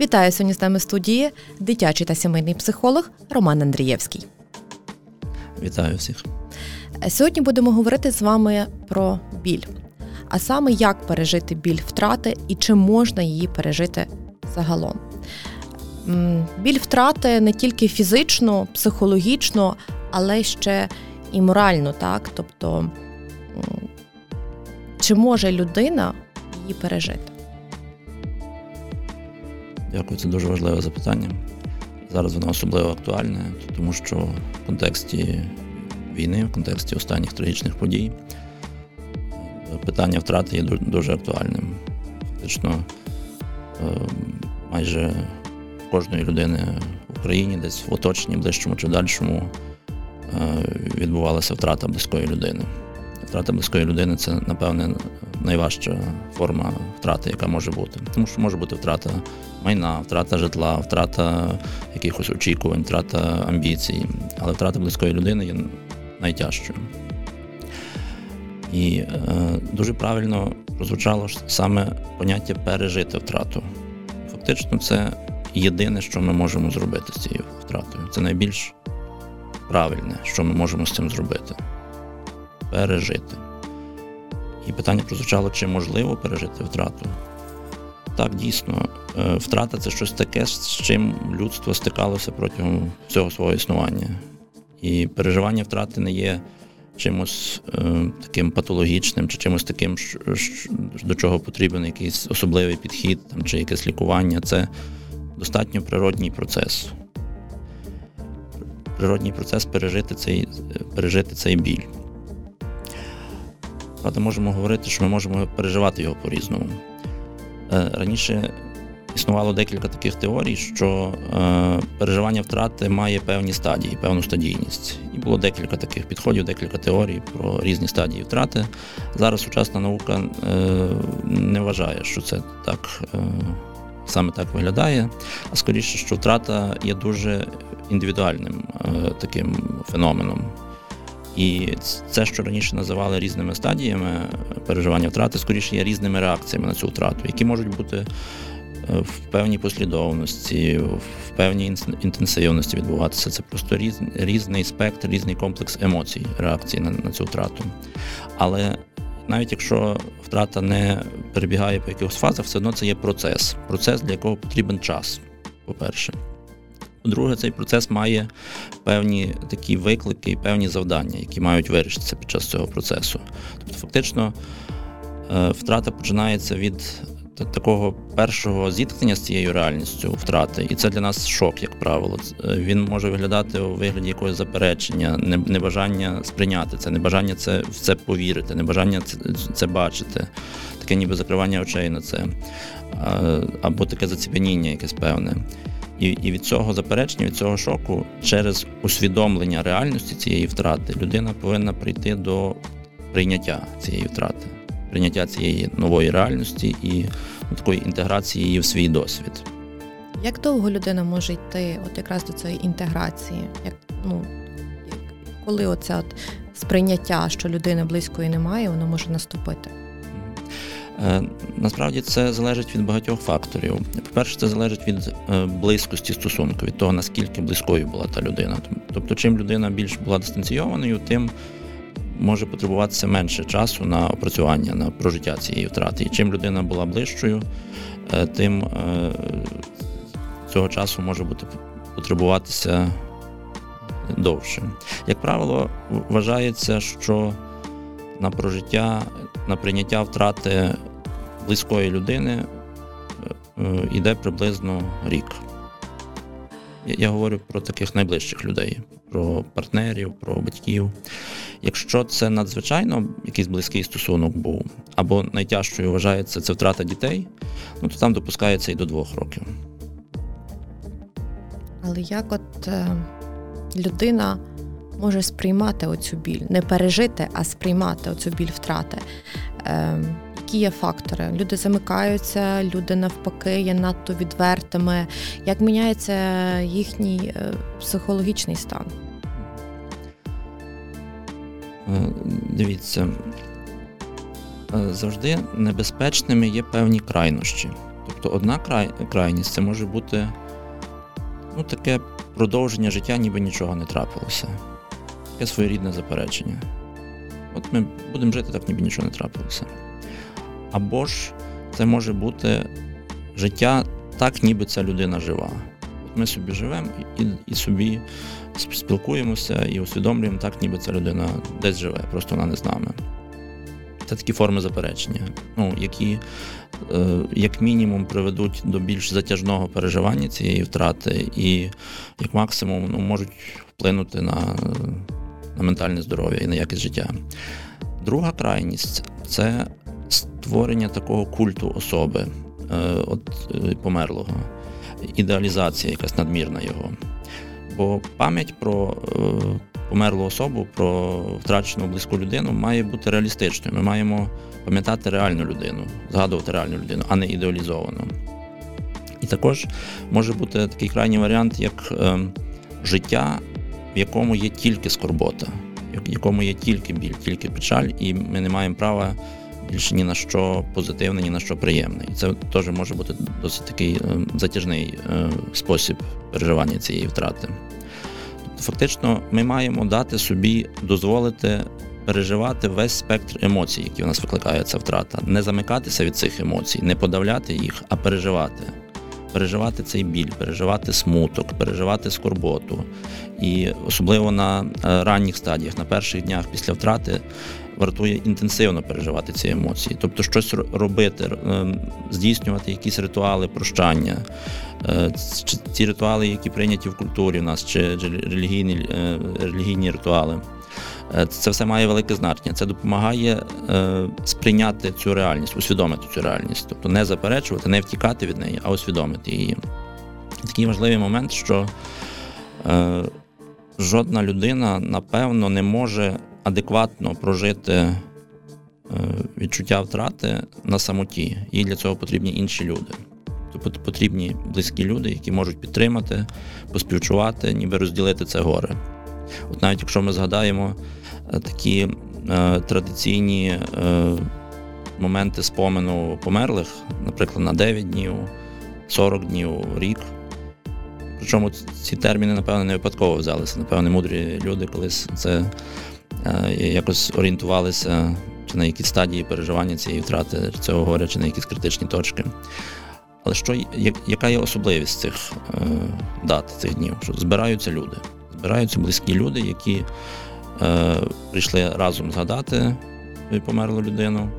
Вітаю сьогодні з нами в студії дитячий та сімейний психолог Роман Андрієвський. Вітаю всіх. Сьогодні будемо говорити з вами про біль, а саме як пережити біль втрати і чи можна її пережити загалом. Біль втрати не тільки фізично, психологічно, але ще і морально, так? Тобто, чи може людина її пережити? Дякую, це дуже важливе запитання. Зараз воно особливо актуальне, тому що в контексті війни, в контексті останніх трагічних подій питання втрати є дуже актуальним. Фактично, е, майже кожної людини в Україні, десь в оточенні, ближчому чи дальшому, е, відбувалася втрата близької людини. Втрата близької людини це, напевне, найважча форма втрати, яка може бути. Тому що може бути втрата майна, втрата житла, втрата якихось очікувань, втрата амбіцій. Але втрата близької людини є найтяжчою. І е, дуже правильно прозвучало саме поняття пережити втрату. Фактично, це єдине, що ми можемо зробити з цією втратою. Це найбільш правильне, що ми можемо з цим зробити пережити. І питання прозвучало, чи можливо пережити втрату. Так, дійсно, е, втрата це щось таке, з чим людство стикалося протягом всього свого існування. І переживання втрати не є чимось е, таким патологічним, чи чимось таким, до чого потрібен якийсь особливий підхід там, чи якесь лікування. Це достатньо природній процес. Природній процес пережити цей, пережити цей біль. Правда, можемо говорити, що ми можемо переживати його по-різному. Е, раніше існувало декілька таких теорій, що е, переживання втрати має певні стадії, певну стадійність. І було декілька таких підходів, декілька теорій про різні стадії втрати. Зараз сучасна наука е, не вважає, що це так саме так виглядає, а скоріше, що втрата є дуже індивідуальним таким феноменом. І це, що раніше називали різними стадіями переживання втрати, скоріше є різними реакціями на цю втрату, які можуть бути е, в певній послідовності, в певній інтенсивності відбуватися. Це просто різ, різний спектр, різний комплекс емоцій, реакції на, на цю втрату. Але навіть якщо втрата не перебігає по якихось фазах, все одно це є процес. Процес, для якого потрібен час, по-перше. По-друге, цей процес має певні такі виклики і певні завдання, які мають вирішитися під час цього процесу. Тобто, фактично, е, втрата починається від такого першого зіткнення з цією реальністю втрати, і це для нас шок, як правило. Е, він може виглядати у вигляді якогось заперечення, небажання сприйняти це, небажання це в це повірити, небажання це, це бачити, таке ніби закривання очей на це, або таке заціпеніння якесь певне. І і від цього заперечення, від цього шоку, через усвідомлення реальності цієї втрати, людина повинна прийти до прийняття цієї втрати, прийняття цієї нової реальності і такої інтеграції її в свій досвід. Як довго людина може йти от якраз до цієї інтеграції? Як, ну, Коли оце от сприйняття, що людини близької немає, воно може наступити? Е, насправді це залежить від багатьох факторів. По-перше, це залежить від е, близькості стосунку, від того, наскільки близькою була та людина. Тобто, чим людина більш була дистанційованою, тим може потребуватися менше часу на опрацювання, на прожиття цієї втрати. І чим людина була ближчою, е, тим цього часу може бути потребуватися довше. Як правило, вважається, що на прожиття, на прийняття втрати близької людини йде приблизно рік. Я говорю про таких найближчих людей, про партнерів, про батьків. Якщо це надзвичайно якийсь близький стосунок був, або найтяжчою вважається це втрата дітей, ну то там допускається і до двох років. Але як от е, людина може сприймати оцю біль, не пережити, а сприймати оцю біль втрати? Е, які є фактори? Люди замикаються, люди навпаки є надто відвертими. Як міняється їхній е, психологічний стан? Е, дивіться, е, завжди небезпечними є певні крайнощі. Тобто одна край, крайність це може бути ну, таке продовження життя, ніби нічого не трапилося. Таке своєрідне заперечення. От ми будемо жити, так ніби нічого не трапилося. Або ж це може бути життя так, ніби ця людина жива. Ми собі живемо і, і собі спілкуємося і усвідомлюємо так, ніби ця людина десь живе, просто вона не з нами. Це такі форми заперечення, ну, які, е, як мінімум, приведуть до більш затяжного переживання цієї втрати, і як максимум ну, можуть вплинути на, на ментальне здоров'я і на якість життя. Друга крайність це створення такого культу особи, е, от е, померлого, ідеалізація якась надмірна його. Бо пам'ять про померлу особу, про втрачену близьку людину має бути реалістичною. Ми маємо пам'ятати реальну людину, згадувати реальну людину, а не ідеалізовану. І також може бути такий крайній варіант, як е, життя, в якому є тільки скорбота, в якому є тільки біль, тільки печаль, і ми не маємо права більше ні на що позитивне, ні на що приємне. І це теж може бути досить такий е, затяжний е, спосіб переживання цієї втрати. Фактично, ми маємо дати собі дозволити переживати весь спектр емоцій, які в нас викликає ця втрата, не замикатися від цих емоцій, не подавляти їх, а переживати. Переживати цей біль, переживати смуток, переживати скорботу. І особливо на е, ранніх стадіях, на перших днях після втрати, вартує інтенсивно переживати ці емоції, тобто щось робити, ем, здійснювати якісь ритуали прощання, е, ці ритуали, які прийняті в культурі в нас, чи релігійні, е, релігійні ритуали. Е, це все має велике значення. Це допомагає сприйняти цю реальність, усвідомити цю реальність, тобто не заперечувати, не втікати від неї, а усвідомити її. Такий важливий момент, що жодна людина, напевно, не може адекватно прожити е, відчуття втрати на самоті. Їй для цього потрібні інші люди. Тобто потрібні близькі люди, які можуть підтримати, поспівчувати, ніби розділити це горе. От навіть якщо ми згадаємо е, такі е, традиційні е, моменти спомену померлих, наприклад, на 9 днів, 40 днів, рік. Причому ці терміни, напевно, не випадково взялися. Напевно, мудрі люди колись це Е, якось орієнтувалися чи на якісь стадії переживання цієї втрати цього горя, чи на якісь критичні точки. Але що, яка є особливість цих е, дат, цих днів? Що збираються люди, збираються близькі люди, які е, прийшли разом згадати померлу людину,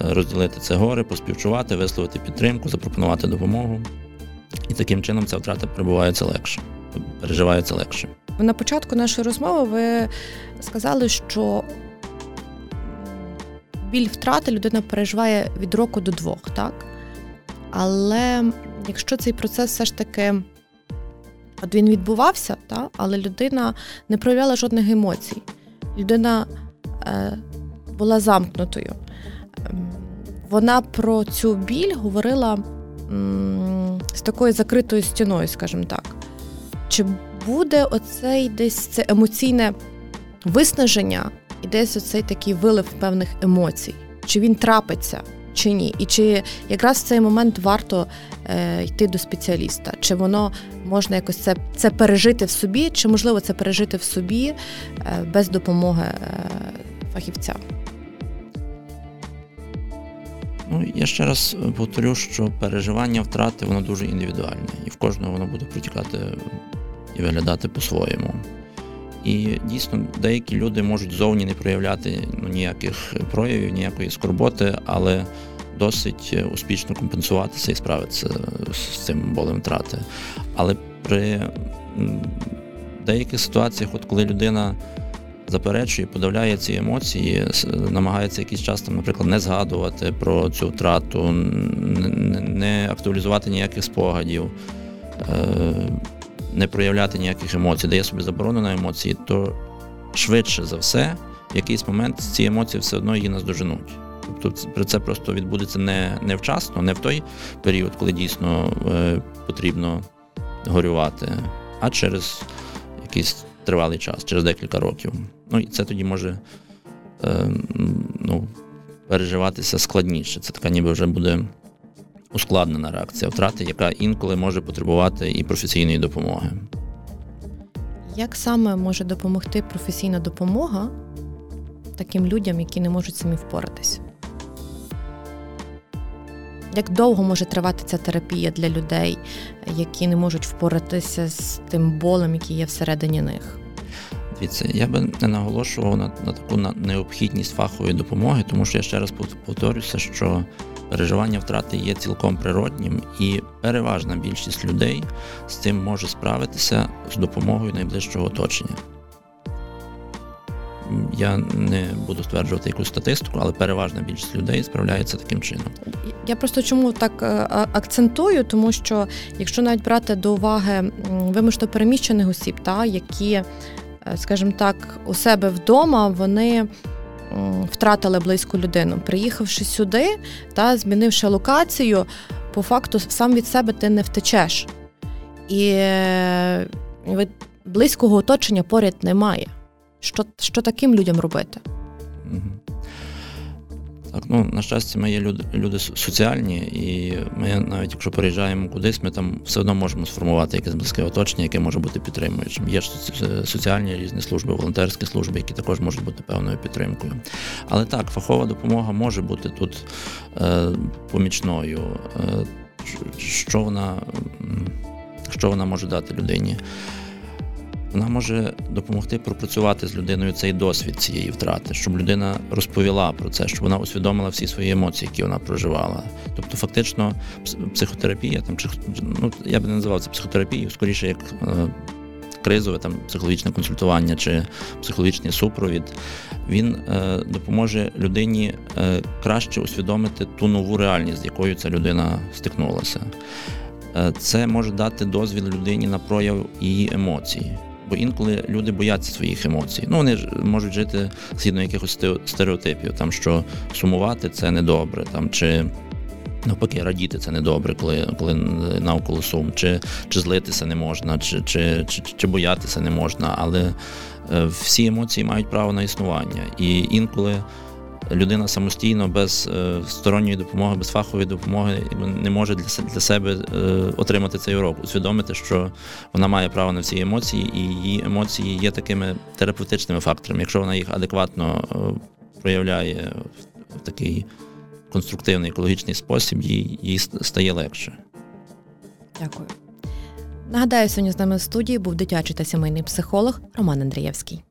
розділити це горе, поспівчувати, висловити підтримку, запропонувати допомогу. І таким чином ця втрата перебувається легше, переживається легше. На початку нашої розмови ви сказали, що біль втрати людина переживає від року до двох, так? Але якщо цей процес все ж таки от він відбувався, так? але людина не проявляла жодних емоцій, людина е, була замкнутою. Ем, вона про цю біль говорила м, з такою закритою стіною, скажімо так. Чи буде оцей десь це емоційне виснаження і десь оцей такий вилив певних емоцій, чи він трапиться, чи ні, і чи якраз в цей момент варто е, йти до спеціаліста, чи воно можна якось це це пережити в собі, чи можливо це пережити в собі е, без допомоги е, фахівця. Ну, я ще раз повторю, що переживання втрати воно дуже індивідуальне, і в кожного воно буде протікати і виглядати по-своєму. І дійсно деякі люди можуть зовні не проявляти ну, ніяких проявів, ніякої скорботи, але досить успішно компенсуватися і справитися з цим болем втрати. Але при деяких ситуаціях, от коли людина заперечує, подавляє ці емоції, намагається якийсь час, там, наприклад, не згадувати про цю втрату, не актуалізувати ніяких спогадів. Не проявляти ніяких емоцій, дає собі заборону на емоції, то швидше за все, в якийсь момент ці емоції все одно її наздоженуть. Тобто це просто відбудеться не не вчасно, не в той період, коли дійсно е, потрібно горювати, а через якийсь тривалий час, через декілька років. Ну і це тоді може е, ну, переживатися складніше. Це така ніби вже буде ускладнена реакція втрати, яка інколи може потребувати і професійної допомоги. Як саме може допомогти професійна допомога таким людям, які не можуть самі впоратись? Як довго може тривати ця терапія для людей, які не можуть впоратися з тим болем, який є всередині них? Дивіться, я би не наголошував на, на таку на необхідність фахової допомоги, тому що я ще раз повторюся, що переживання втрати є цілком природнім, і переважна більшість людей з цим може справитися з допомогою найближчого оточення. Я не буду стверджувати якусь статистику, але переважна більшість людей справляється таким чином. Я просто чому так е, акцентую, тому що якщо навіть брати до уваги вимушено переміщених осіб, та які, е, скажімо так, у себе вдома вони втратили близьку людину. Приїхавши сюди та змінивши локацію, по факту сам від себе ти не втечеш. І від близького оточення поряд немає. Що що таким людям робити? Так, ну на щастя, ми є люди люди соціальні, і ми навіть якщо переїжджаємо кудись, ми там все одно можемо сформувати якесь близьке оточення, яке може бути підтримуючим. Є ж соціальні різні служби, волонтерські служби, які також можуть бути певною підтримкою. Але так, фахова допомога може бути тут е, помічною. Е, що вона, що вона може дати людині? Вона може допомогти пропрацювати з людиною цей досвід цієї втрати, щоб людина розповіла про це, щоб вона усвідомила всі свої емоції, які вона проживала. Тобто, фактично, психотерапія, там ну, я би не називав це психотерапією, скоріше як е, кризове там психологічне консультування чи психологічний супровід, він е, допоможе людині е, краще усвідомити ту нову реальність, з якою ця людина стикнулася. Е, це може дати дозвіл людині на прояв її емоцій бо інколи люди бояться своїх емоцій. Ну вони ж можуть жити згідно якихось стереотипів, там що сумувати це недобре, там чи. Навпаки, радіти це недобре, коли коли навколо сум, чи чи злитися не можна, чи чи, чи, чи боятися не можна. Але е, всі емоції мають право на існування. І інколи людина самостійно без е, сторонньої допомоги, без фахової допомоги не може для себе е, отримати цей урок, усвідомити, що вона має право на всі емоції, і її емоції є такими терапевтичними факторами. Якщо вона їх адекватно е, проявляє в такий конструктивний екологічний спосіб, їй, їй стає легше. Дякую. Нагадаю, сьогодні з нами в студії був дитячий та сімейний психолог Роман Андрієвський.